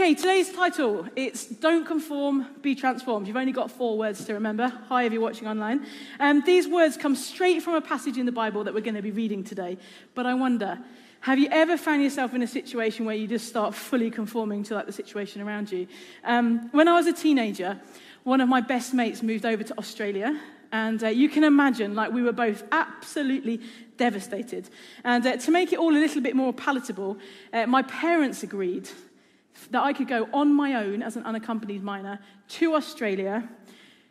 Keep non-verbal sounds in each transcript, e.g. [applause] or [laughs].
Okay, today's title, it's Don't Conform, Be Transformed. You've only got four words to remember. Hi, if you're watching online. Um, these words come straight from a passage in the Bible that we're going to be reading today. But I wonder, have you ever found yourself in a situation where you just start fully conforming to like the situation around you? Um, when I was a teenager, one of my best mates moved over to Australia. And uh, you can imagine, like, we were both absolutely devastated. And uh, to make it all a little bit more palatable, uh, my parents agreed that I could go on my own as an unaccompanied minor to Australia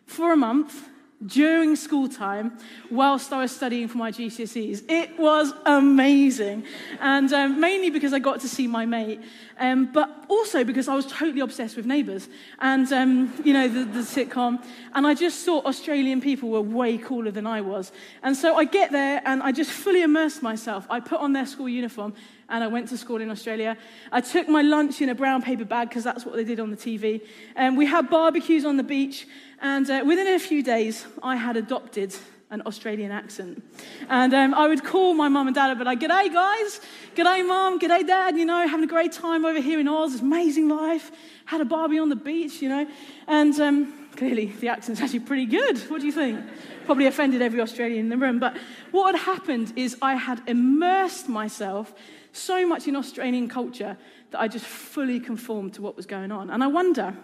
for a month during school time whilst I was studying for my GCSEs. It was amazing. And um, mainly because I got to see my mate, um, but also because I was totally obsessed with Neighbours and, um, you know, the, the sitcom. And I just thought Australian people were way cooler than I was. And so I get there and I just fully immersed myself. I put on their school uniform and I went to school in Australia. I took my lunch in a brown paper bag because that's what they did on the TV. And we had barbecues on the beach, and uh, within a few days, I had adopted an Australian accent. And um, I would call my mum and dad and be like, G'day, guys. G'day, mum. G'day, dad. You know, having a great time over here in Oz. Amazing life. Had a barbie on the beach, you know. And um, clearly, the accent's actually pretty good. What do you think? Probably offended every Australian in the room. But what had happened is I had immersed myself so much in Australian culture that I just fully conformed to what was going on. And I wonder,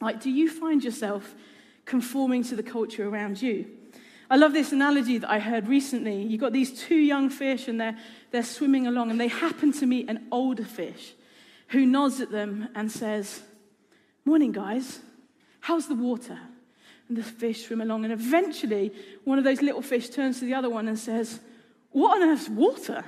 like, do you find yourself conforming to the culture around you? I love this analogy that I heard recently. You've got these two young fish and they're, they're swimming along, and they happen to meet an older fish who nods at them and says, Morning, guys. How's the water? And the fish swim along, and eventually one of those little fish turns to the other one and says, What on earth's water?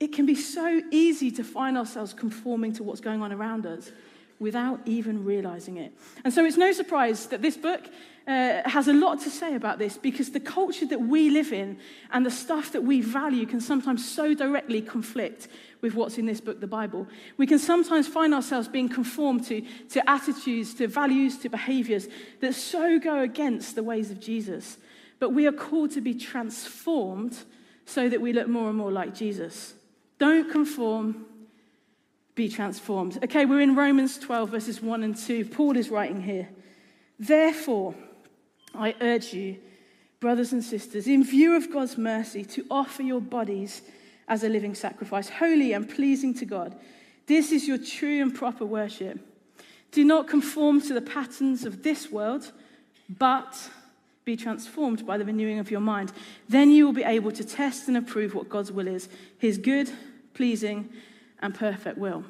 It can be so easy to find ourselves conforming to what's going on around us without even realizing it. And so it's no surprise that this book uh, has a lot to say about this because the culture that we live in and the stuff that we value can sometimes so directly conflict with what's in this book, the Bible. We can sometimes find ourselves being conformed to, to attitudes, to values, to behaviors that so go against the ways of Jesus. But we are called to be transformed so that we look more and more like Jesus. Don't conform, be transformed. Okay, we're in Romans 12, verses 1 and 2. Paul is writing here. Therefore, I urge you, brothers and sisters, in view of God's mercy, to offer your bodies as a living sacrifice, holy and pleasing to God. This is your true and proper worship. Do not conform to the patterns of this world, but be transformed by the renewing of your mind. Then you will be able to test and approve what God's will is, his good, pleasing, and perfect will.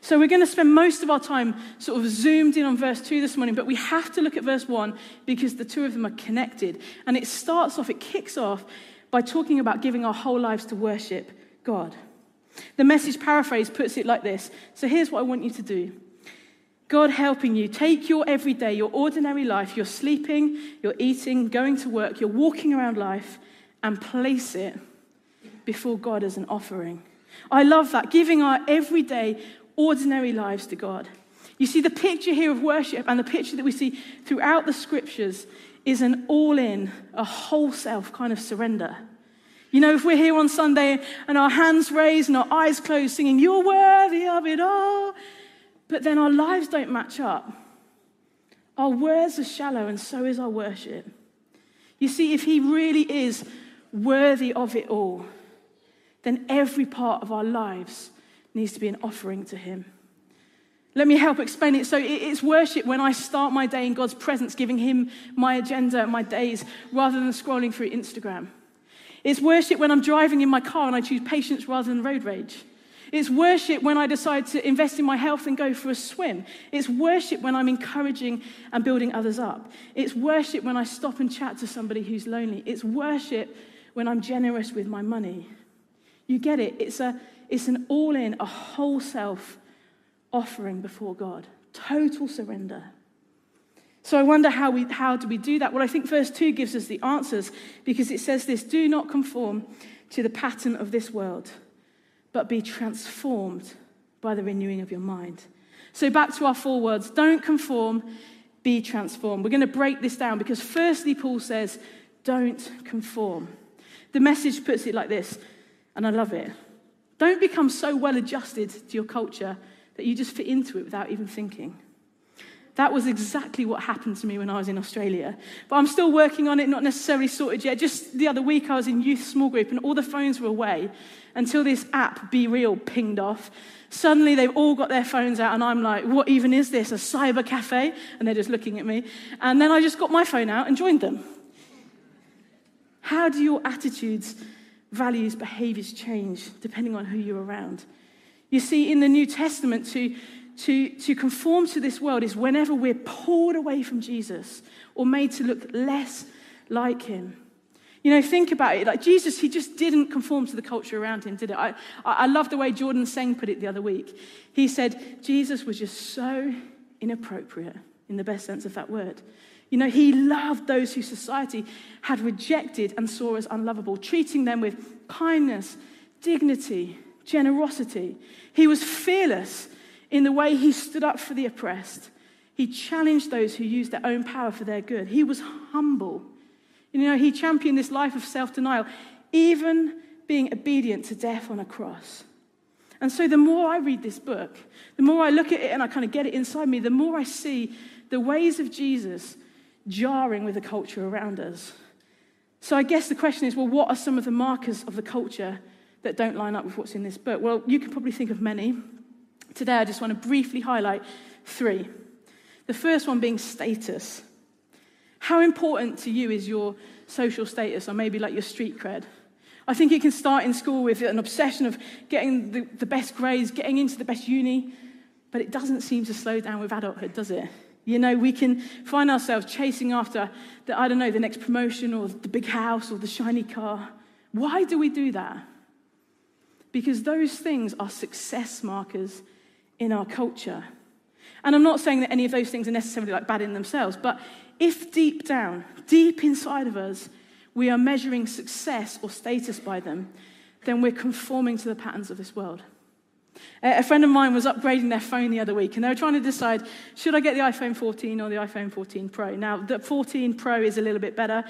So, we're going to spend most of our time sort of zoomed in on verse 2 this morning, but we have to look at verse 1 because the two of them are connected. And it starts off, it kicks off by talking about giving our whole lives to worship God. The message paraphrase puts it like this So, here's what I want you to do God helping you take your everyday, your ordinary life, you're sleeping, you're eating, going to work, you're walking around life, and place it before God as an offering. I love that, giving our everyday, ordinary lives to God. You see, the picture here of worship and the picture that we see throughout the scriptures is an all in, a whole self kind of surrender. You know, if we're here on Sunday and our hands raised and our eyes closed, singing, You're worthy of it all, but then our lives don't match up, our words are shallow and so is our worship. You see, if He really is worthy of it all, then every part of our lives needs to be an offering to Him. Let me help explain it. So it's worship when I start my day in God's presence, giving Him my agenda, my days, rather than scrolling through Instagram. It's worship when I'm driving in my car and I choose patience rather than road rage. It's worship when I decide to invest in my health and go for a swim. It's worship when I'm encouraging and building others up. It's worship when I stop and chat to somebody who's lonely. It's worship when I'm generous with my money. You get it? It's, a, it's an all in, a whole self offering before God, total surrender. So I wonder how, we, how do we do that? Well, I think verse 2 gives us the answers because it says this do not conform to the pattern of this world, but be transformed by the renewing of your mind. So back to our four words don't conform, be transformed. We're going to break this down because, firstly, Paul says, don't conform. The message puts it like this and I love it. Don't become so well adjusted to your culture that you just fit into it without even thinking. That was exactly what happened to me when I was in Australia. But I'm still working on it, not necessarily sorted yet. Just the other week, I was in youth small group and all the phones were away until this app, Be Real, pinged off. Suddenly, they've all got their phones out, and I'm like, what even is this? A cyber cafe? And they're just looking at me. And then I just got my phone out and joined them. How do your attitudes, values, behaviors change depending on who you're around? You see, in the New Testament, to to, to conform to this world is whenever we're pulled away from Jesus or made to look less like him. You know, think about it. Like Jesus, he just didn't conform to the culture around him, did it? I, I love the way Jordan Seng put it the other week. He said, Jesus was just so inappropriate, in the best sense of that word. You know, he loved those who society had rejected and saw as unlovable, treating them with kindness, dignity, generosity. He was fearless in the way he stood up for the oppressed, he challenged those who used their own power for their good. He was humble. You know, he championed this life of self denial, even being obedient to death on a cross. And so, the more I read this book, the more I look at it and I kind of get it inside me, the more I see the ways of Jesus jarring with the culture around us. So, I guess the question is well, what are some of the markers of the culture that don't line up with what's in this book? Well, you can probably think of many. Today, I just want to briefly highlight three. The first one being status. How important to you is your social status, or maybe like your street cred? I think it can start in school with an obsession of getting the, the best grades, getting into the best uni, but it doesn't seem to slow down with adulthood, does it? You know, we can find ourselves chasing after the, I don't know, the next promotion or the big house or the shiny car. Why do we do that? Because those things are success markers in our culture. And I'm not saying that any of those things are necessarily like bad in themselves, but if deep down, deep inside of us, we are measuring success or status by them, then we're conforming to the patterns of this world. A friend of mine was upgrading their phone the other week, and they were trying to decide should I get the iPhone 14 or the iPhone 14 Pro? Now, the 14 Pro is a little bit better.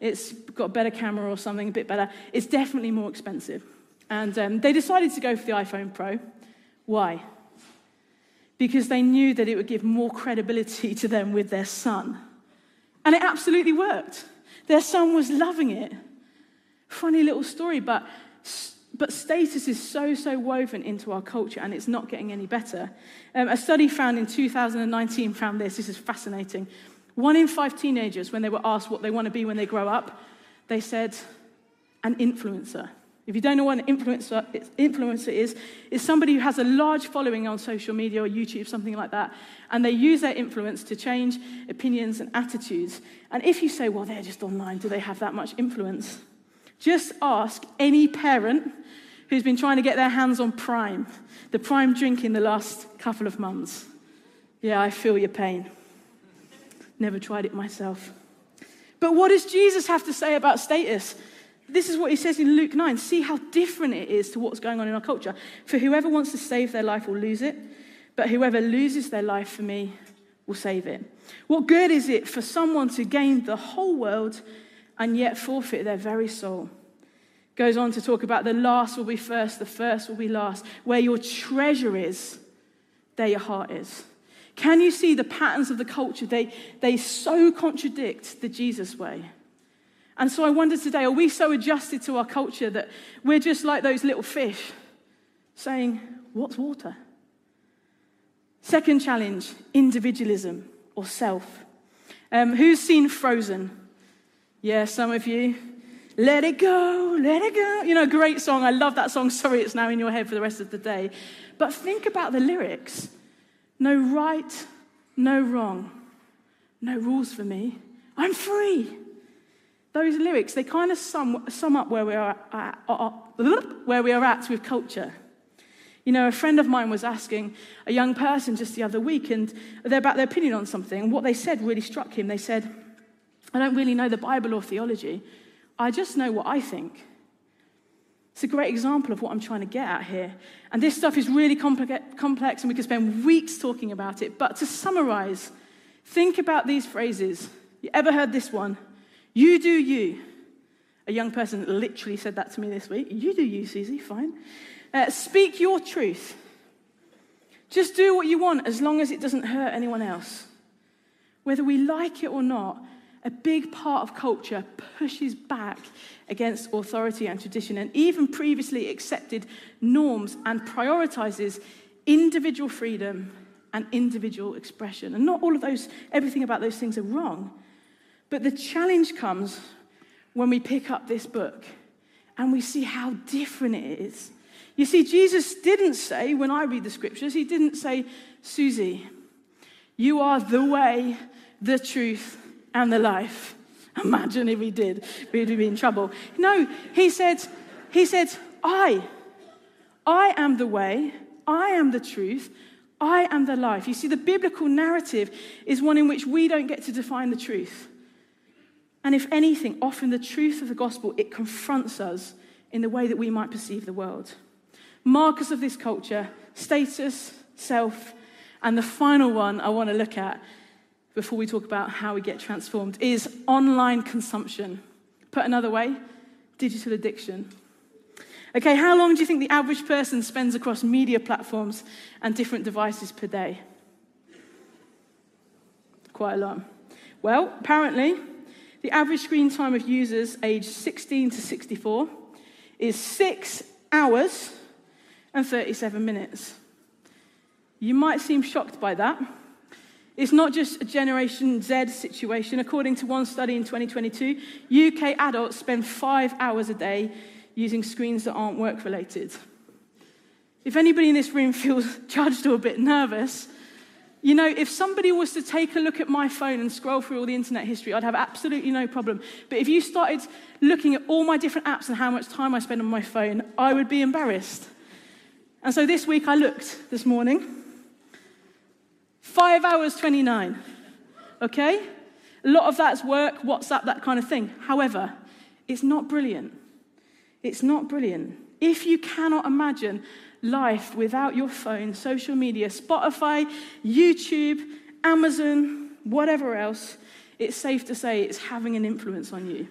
It's got a better camera or something, a bit better. It's definitely more expensive. And um, they decided to go for the iPhone Pro. Why? because they knew that it would give more credibility to them with their son. And it absolutely worked. Their son was loving it. Funny little story, but, but status is so, so woven into our culture and it's not getting any better. Um, a study found in 2019 found this. This is fascinating. One in five teenagers, when they were asked what they want to be when they grow up, they said, an influencer. If you don't know what an influencer, influencer is, it's somebody who has a large following on social media or YouTube, something like that, and they use their influence to change opinions and attitudes. And if you say, well, they're just online, do they have that much influence? Just ask any parent who's been trying to get their hands on Prime, the Prime drink in the last couple of months. Yeah, I feel your pain. Never tried it myself. But what does Jesus have to say about status? This is what he says in Luke 9. See how different it is to what's going on in our culture. For whoever wants to save their life will lose it, but whoever loses their life for me will save it. What good is it for someone to gain the whole world and yet forfeit their very soul? Goes on to talk about the last will be first, the first will be last. Where your treasure is, there your heart is. Can you see the patterns of the culture? They, they so contradict the Jesus way. And so I wonder today are we so adjusted to our culture that we're just like those little fish saying, What's water? Second challenge individualism or self. Um, who's seen Frozen? Yeah, some of you. Let it go, let it go. You know, great song. I love that song. Sorry, it's now in your head for the rest of the day. But think about the lyrics no right, no wrong, no rules for me. I'm free those lyrics, they kind of sum, sum up where we, are at, uh, uh, where we are at with culture. You know, a friend of mine was asking a young person just the other week and they're about their opinion on something. And what they said really struck him. They said, I don't really know the Bible or theology. I just know what I think. It's a great example of what I'm trying to get at here. And this stuff is really complex and we could spend weeks talking about it. But to summarize, think about these phrases. You ever heard this one? You do you. A young person literally said that to me this week. You do you, Susie, fine. Uh, speak your truth. Just do what you want as long as it doesn't hurt anyone else. Whether we like it or not, a big part of culture pushes back against authority and tradition and even previously accepted norms and prioritizes individual freedom and individual expression. And not all of those, everything about those things are wrong. But the challenge comes when we pick up this book and we see how different it is. You see, Jesus didn't say, when I read the scriptures, he didn't say, Susie, you are the way, the truth, and the life. Imagine if he did, we'd be in trouble. No, he said, he said, I, I am the way, I am the truth, I am the life. You see, the biblical narrative is one in which we don't get to define the truth. And if anything, often the truth of the gospel, it confronts us in the way that we might perceive the world. Markers of this culture, status, self, and the final one I want to look at before we talk about how we get transformed is online consumption. Put another way, digital addiction. Okay, how long do you think the average person spends across media platforms and different devices per day? Quite a lot. Well, apparently, the average screen time of users aged 16 to 64 is six hours and 37 minutes. You might seem shocked by that. It's not just a Generation Z situation. According to one study in 2022, UK adults spend five hours a day using screens that aren't work related. If anybody in this room feels [laughs] judged or a bit nervous, you know, if somebody was to take a look at my phone and scroll through all the internet history, I'd have absolutely no problem. But if you started looking at all my different apps and how much time I spend on my phone, I would be embarrassed. And so this week I looked this morning. Five hours 29. Okay? A lot of that's work, WhatsApp, that kind of thing. However, it's not brilliant. It's not brilliant. If you cannot imagine life without your phone, social media, Spotify, YouTube, Amazon, whatever else, it's safe to say it's having an influence on you.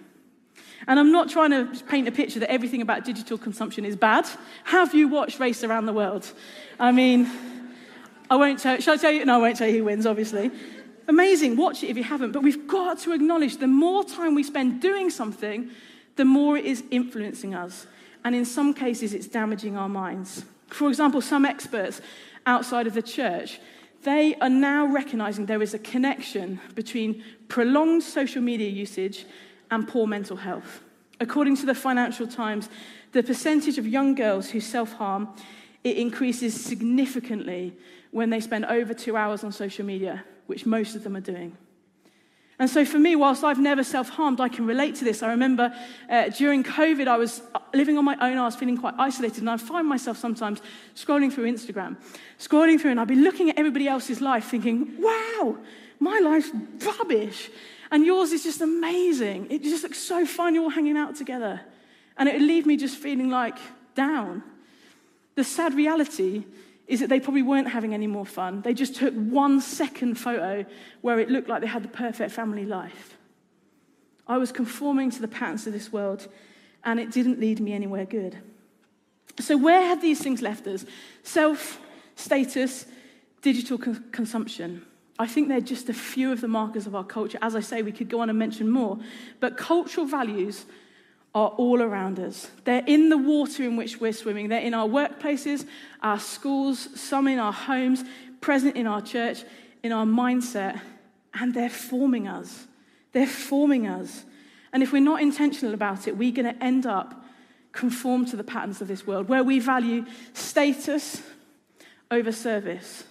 And I'm not trying to paint a picture that everything about digital consumption is bad. Have you watched Race Around the World? I mean, I won't tell, shall I tell you? No, I won't tell you who wins, obviously. Amazing, watch it if you haven't. But we've got to acknowledge the more time we spend doing something, the more it is influencing us. And in some cases, it's damaging our minds. For example, some experts outside of the church, they are now recognizing there is a connection between prolonged social media usage and poor mental health. According to the Financial Times, the percentage of young girls who self-harm it increases significantly when they spend over two hours on social media, which most of them are doing. And so, for me, whilst I've never self harmed, I can relate to this. I remember uh, during COVID, I was living on my own. I was feeling quite isolated. And I find myself sometimes scrolling through Instagram, scrolling through, and I'd be looking at everybody else's life thinking, wow, my life's rubbish. And yours is just amazing. It just looks so fun. You're all hanging out together. And it would leave me just feeling like down. The sad reality is that they probably weren't having any more fun. They just took one second photo where it looked like they had the perfect family life. I was conforming to the patterns of this world, and it didn't lead me anywhere good. So, where have these things left us? Self, status, digital consumption. I think they're just a few of the markers of our culture. As I say, we could go on and mention more. But cultural values are all around us. They're in the water in which we're swimming. They're in our workplaces, our schools, some in our homes, present in our church, in our mindset, and they're forming us. They're forming us. And if we're not intentional about it, we're going to end up conformed to the patterns of this world where we value status over service,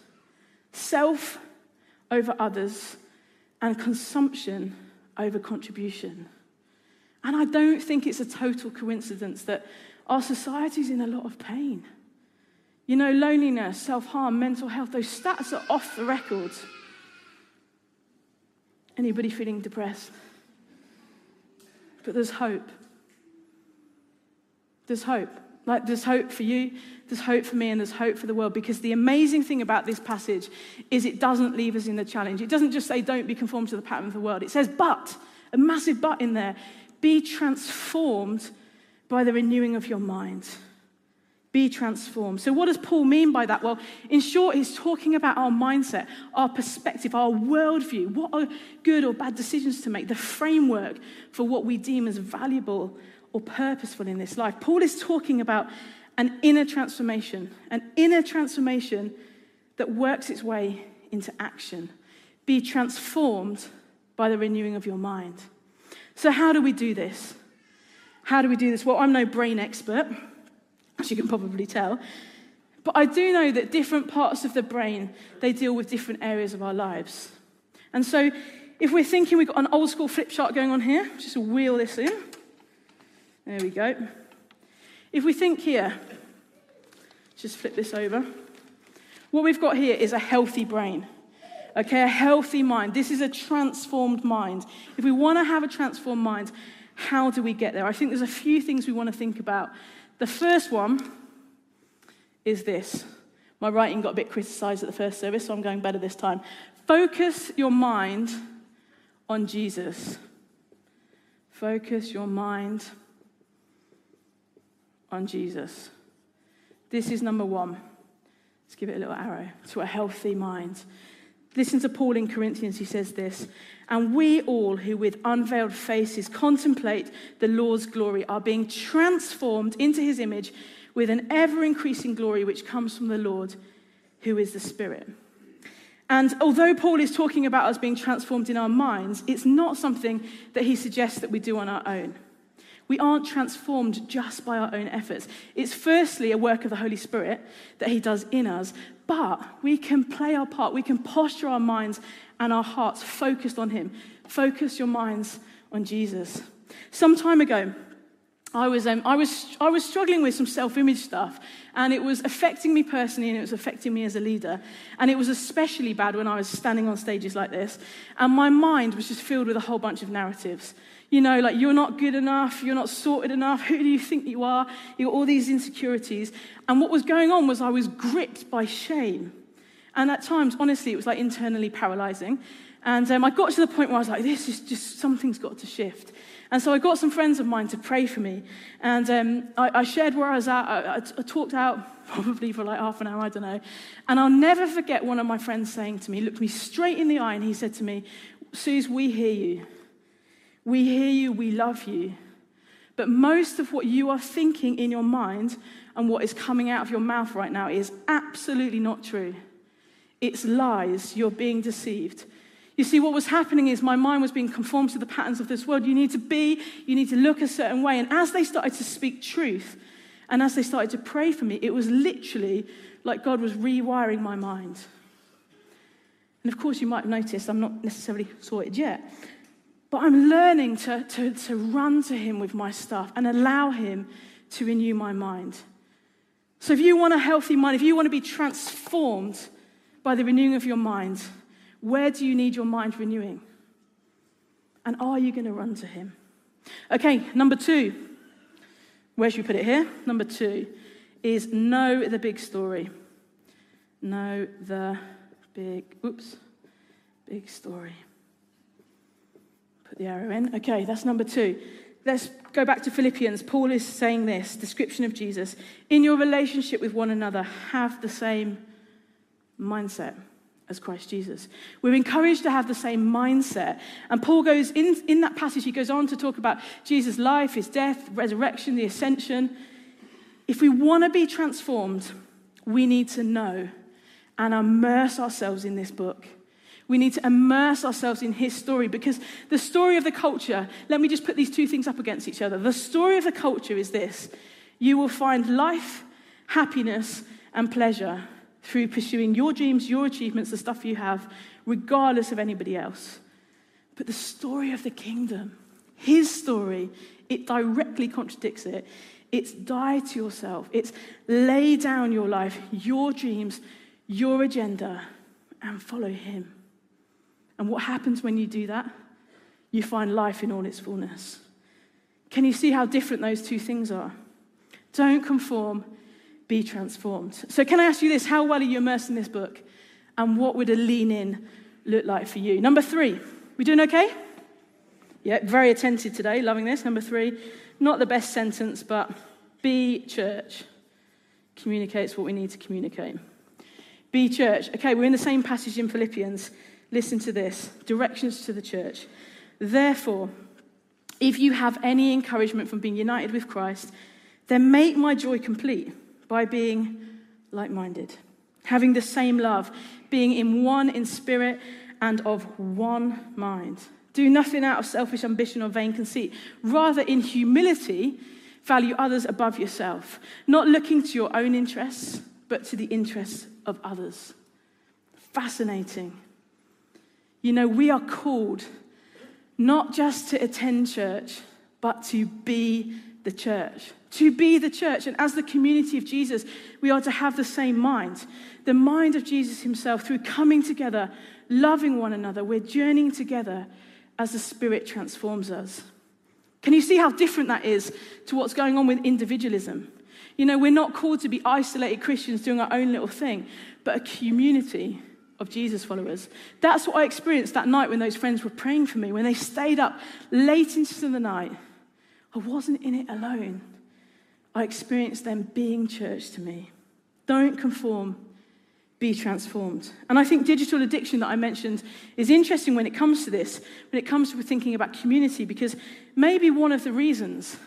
self over others, and consumption over contribution. And I don't think it's a total coincidence that our society's in a lot of pain. You know, loneliness, self harm, mental health, those stats are off the record. Anybody feeling depressed? But there's hope. There's hope. Like, there's hope for you, there's hope for me, and there's hope for the world. Because the amazing thing about this passage is it doesn't leave us in the challenge. It doesn't just say, don't be conformed to the pattern of the world. It says, but, a massive but in there. Be transformed by the renewing of your mind. Be transformed. So, what does Paul mean by that? Well, in short, he's talking about our mindset, our perspective, our worldview, what are good or bad decisions to make, the framework for what we deem as valuable or purposeful in this life. Paul is talking about an inner transformation, an inner transformation that works its way into action. Be transformed by the renewing of your mind. So, how do we do this? How do we do this? Well, I'm no brain expert as you can probably tell. But I do know that different parts of the brain, they deal with different areas of our lives. And so if we're thinking we've got an old school flip chart going on here, just wheel this in. There we go. If we think here, just flip this over. What we've got here is a healthy brain. Okay, a healthy mind. This is a transformed mind. If we want to have a transformed mind, how do we get there? I think there's a few things we want to think about the first one is this. My writing got a bit criticized at the first service, so I'm going better this time. Focus your mind on Jesus. Focus your mind on Jesus. This is number one. Let's give it a little arrow to a healthy mind. Listen to Paul in Corinthians, he says this And we all who with unveiled faces contemplate the Lord's glory are being transformed into his image with an ever increasing glory which comes from the Lord, who is the Spirit. And although Paul is talking about us being transformed in our minds, it's not something that he suggests that we do on our own. We aren't transformed just by our own efforts. It's firstly a work of the Holy Spirit that He does in us, but we can play our part. We can posture our minds and our hearts focused on Him. Focus your minds on Jesus. Some time ago, I was, um, I, was, I was struggling with some self image stuff, and it was affecting me personally, and it was affecting me as a leader. And it was especially bad when I was standing on stages like this, and my mind was just filled with a whole bunch of narratives. You know, like you're not good enough, you're not sorted enough, who do you think you are? You got all these insecurities. And what was going on was I was gripped by shame. And at times, honestly, it was like internally paralyzing. And um, I got to the point where I was like, this is just, something's got to shift. And so I got some friends of mine to pray for me. And um, I, I, shared where I was at. I, talked out [laughs] probably for like half an hour, I don't know. And I'll never forget one of my friends saying to me, looked me straight in the eye, and he said to me, Suze, we hear you. We hear you, we love you. But most of what you are thinking in your mind and what is coming out of your mouth right now is absolutely not true. It's lies. You're being deceived. You see, what was happening is my mind was being conformed to the patterns of this world. You need to be, you need to look a certain way. And as they started to speak truth, and as they started to pray for me, it was literally like God was rewiring my mind. And of course, you might have noticed I'm not necessarily sorted yet. But I'm learning to, to, to run to Him with my stuff and allow Him to renew my mind. So, if you want a healthy mind, if you want to be transformed by the renewing of your mind, where do you need your mind renewing? And are you going to run to Him? Okay, number two. Where should we put it here? Number two is know the big story. Know the big, oops, big story. Put the arrow in. Okay, that's number two. Let's go back to Philippians. Paul is saying this description of Jesus. In your relationship with one another, have the same mindset as Christ Jesus. We're encouraged to have the same mindset. And Paul goes in, in that passage, he goes on to talk about Jesus' life, his death, resurrection, the ascension. If we want to be transformed, we need to know and immerse ourselves in this book. We need to immerse ourselves in his story because the story of the culture, let me just put these two things up against each other. The story of the culture is this you will find life, happiness, and pleasure through pursuing your dreams, your achievements, the stuff you have, regardless of anybody else. But the story of the kingdom, his story, it directly contradicts it. It's die to yourself, it's lay down your life, your dreams, your agenda, and follow him. And what happens when you do that? You find life in all its fullness. Can you see how different those two things are? Don't conform, be transformed. So, can I ask you this? How well are you immersed in this book? And what would a lean in look like for you? Number three, we doing okay? Yeah, very attentive today, loving this. Number three, not the best sentence, but be church. communicates what we need to communicate. Be church. Okay, we're in the same passage in Philippians. Listen to this directions to the church. Therefore, if you have any encouragement from being united with Christ, then make my joy complete by being like minded, having the same love, being in one in spirit and of one mind. Do nothing out of selfish ambition or vain conceit. Rather, in humility, value others above yourself, not looking to your own interests, but to the interests of others. Fascinating. You know, we are called not just to attend church, but to be the church. To be the church. And as the community of Jesus, we are to have the same mind the mind of Jesus himself through coming together, loving one another. We're journeying together as the Spirit transforms us. Can you see how different that is to what's going on with individualism? You know, we're not called to be isolated Christians doing our own little thing, but a community of Jesus followers. That's what I experienced that night when those friends were praying for me, when they stayed up late into the night. I wasn't in it alone. I experienced them being church to me. Don't conform, be transformed. And I think digital addiction that I mentioned is interesting when it comes to this, when it comes to thinking about community, because maybe one of the reasons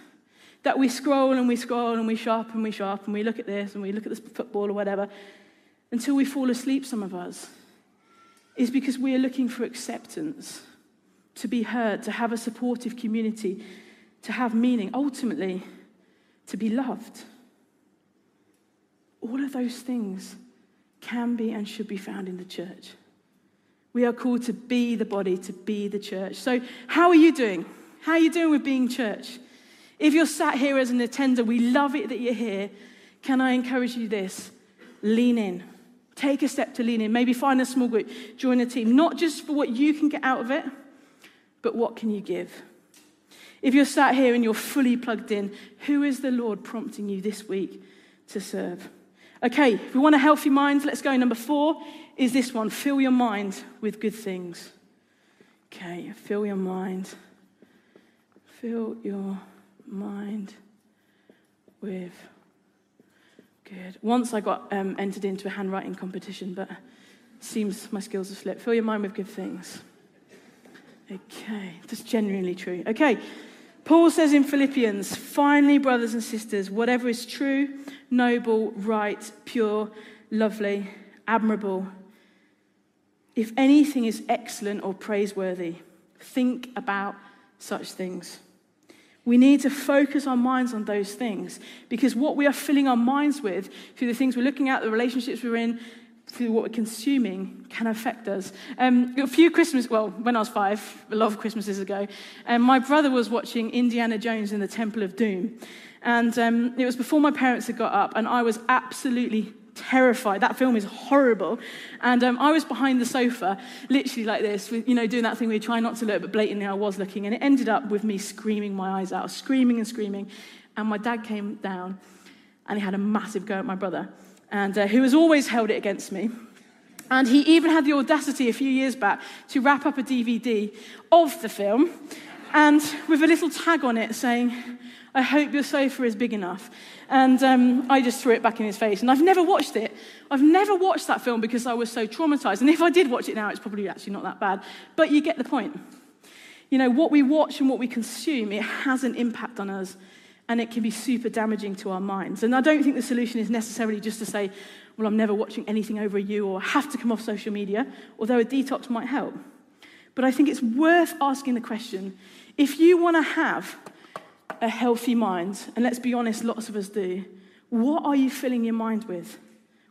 that we scroll and we scroll and we shop and we shop and we look at this and we look at this football or whatever until we fall asleep, some of us, is because we are looking for acceptance, to be heard, to have a supportive community, to have meaning, ultimately, to be loved. All of those things can be and should be found in the church. We are called to be the body, to be the church. So, how are you doing? How are you doing with being church? If you're sat here as an attender, we love it that you're here. Can I encourage you this? Lean in. Take a step to lean in. Maybe find a small group, join a team, not just for what you can get out of it, but what can you give? If you're sat here and you're fully plugged in, who is the Lord prompting you this week to serve? Okay, if we want a healthy mind, let's go. Number four is this one fill your mind with good things. Okay, fill your mind. Fill your mind with good. Once I got um, entered into a handwriting competition, but seems my skills have slipped. Fill your mind with good things. Okay, that's genuinely true. Okay, Paul says in Philippians, finally, brothers and sisters, whatever is true, noble, right, pure, lovely, admirable, if anything is excellent or praiseworthy, think about such things. We need to focus our minds on those things because what we are filling our minds with through the things we're looking at, the relationships we're in, through what we're consuming can affect us. Um, a few Christmas, well, when I was five, a lot of Christmases ago, um, my brother was watching Indiana Jones in the Temple of Doom. And um, it was before my parents had got up, and I was absolutely terrified. That film is horrible. And um, I was behind the sofa, literally like this, you know, doing that thing where you try not to look, but blatantly I was looking. And it ended up with me screaming my eyes out, screaming and screaming. And my dad came down and he had a massive go at my brother, and uh, who has always held it against me. And he even had the audacity a few years back to wrap up a DVD of the film and with a little tag on it saying, I hope your sofa is big enough. And um, I just threw it back in his face. And I've never watched it. I've never watched that film because I was so traumatized. And if I did watch it now, it's probably actually not that bad. But you get the point. You know, what we watch and what we consume, it has an impact on us. And it can be super damaging to our minds. And I don't think the solution is necessarily just to say, well, I'm never watching anything over you or have to come off social media, although a detox might help. But I think it's worth asking the question if you want to have a healthy mind, and let's be honest, lots of us do, what are you filling your mind with?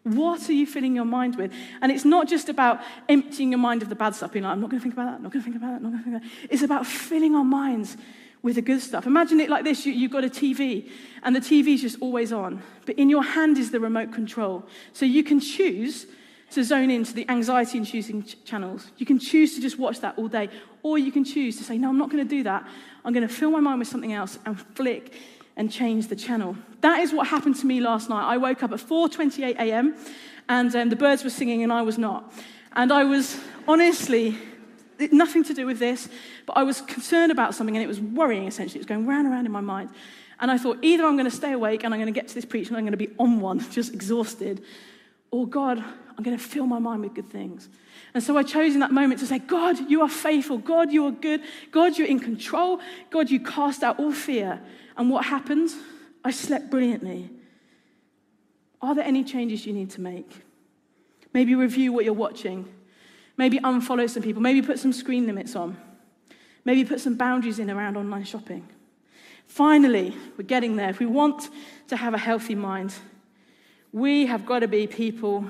What are you filling your mind with? And it's not just about emptying your mind of the bad stuff, being like, I'm not going to think about that, I'm not going to think about that, I'm not going to think about that. It's about filling our minds with the good stuff. Imagine it like this you, have got a TV, and the TV is just always on, but in your hand is the remote control. So you can choose to zone into the anxiety inducing ch- channels. You can choose to just watch that all day, or you can choose to say, No, I'm not going to do that. I'm going to fill my mind with something else and flick and change the channel. That is what happened to me last night. I woke up at 4:28 a.m. and um, the birds were singing and I was not. And I was honestly nothing to do with this, but I was concerned about something and it was worrying essentially. It was going round and round in my mind. And I thought, either I'm going to stay awake and I'm going to get to this preach and I'm going to be on one, [laughs] just exhausted, or God, I'm going to fill my mind with good things. And so I chose in that moment to say, God, you are faithful. God, you are good. God, you're in control. God, you cast out all fear. And what happened? I slept brilliantly. Are there any changes you need to make? Maybe review what you're watching. Maybe unfollow some people. Maybe put some screen limits on. Maybe put some boundaries in around online shopping. Finally, we're getting there. If we want to have a healthy mind, we have got to be people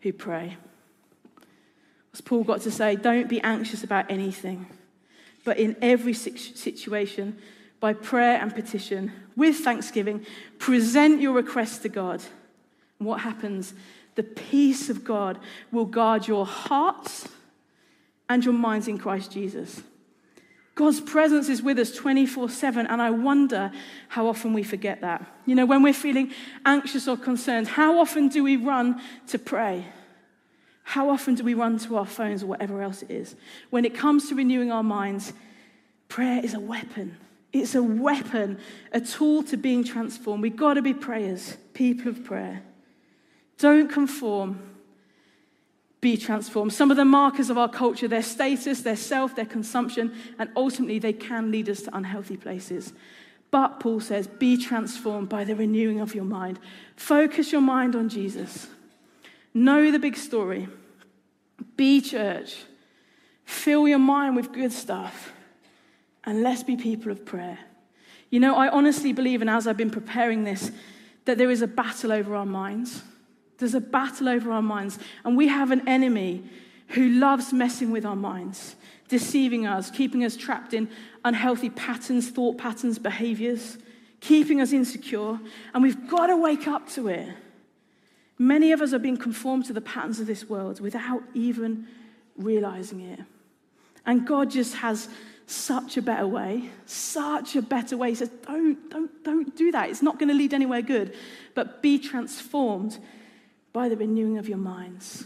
who pray. As Paul got to say, don't be anxious about anything, but in every situation, by prayer and petition, with thanksgiving, present your requests to God. And what happens? The peace of God will guard your hearts and your minds in Christ Jesus. God's presence is with us 24 7, and I wonder how often we forget that. You know, when we're feeling anxious or concerned, how often do we run to pray? How often do we run to our phones or whatever else it is? When it comes to renewing our minds, prayer is a weapon. It's a weapon, a tool to being transformed. We've got to be prayers, people of prayer. Don't conform, be transformed. Some of the markers of our culture, their status, their self, their consumption, and ultimately they can lead us to unhealthy places. But Paul says, be transformed by the renewing of your mind. Focus your mind on Jesus. Know the big story. Be church. Fill your mind with good stuff. And let's be people of prayer. You know, I honestly believe, and as I've been preparing this, that there is a battle over our minds. There's a battle over our minds. And we have an enemy who loves messing with our minds, deceiving us, keeping us trapped in unhealthy patterns, thought patterns, behaviors, keeping us insecure. And we've got to wake up to it. Many of us are being conformed to the patterns of this world without even realizing it. And God just has such a better way, such a better way. He says, don't, don't, don't do that. It's not going to lead anywhere good. But be transformed by the renewing of your minds.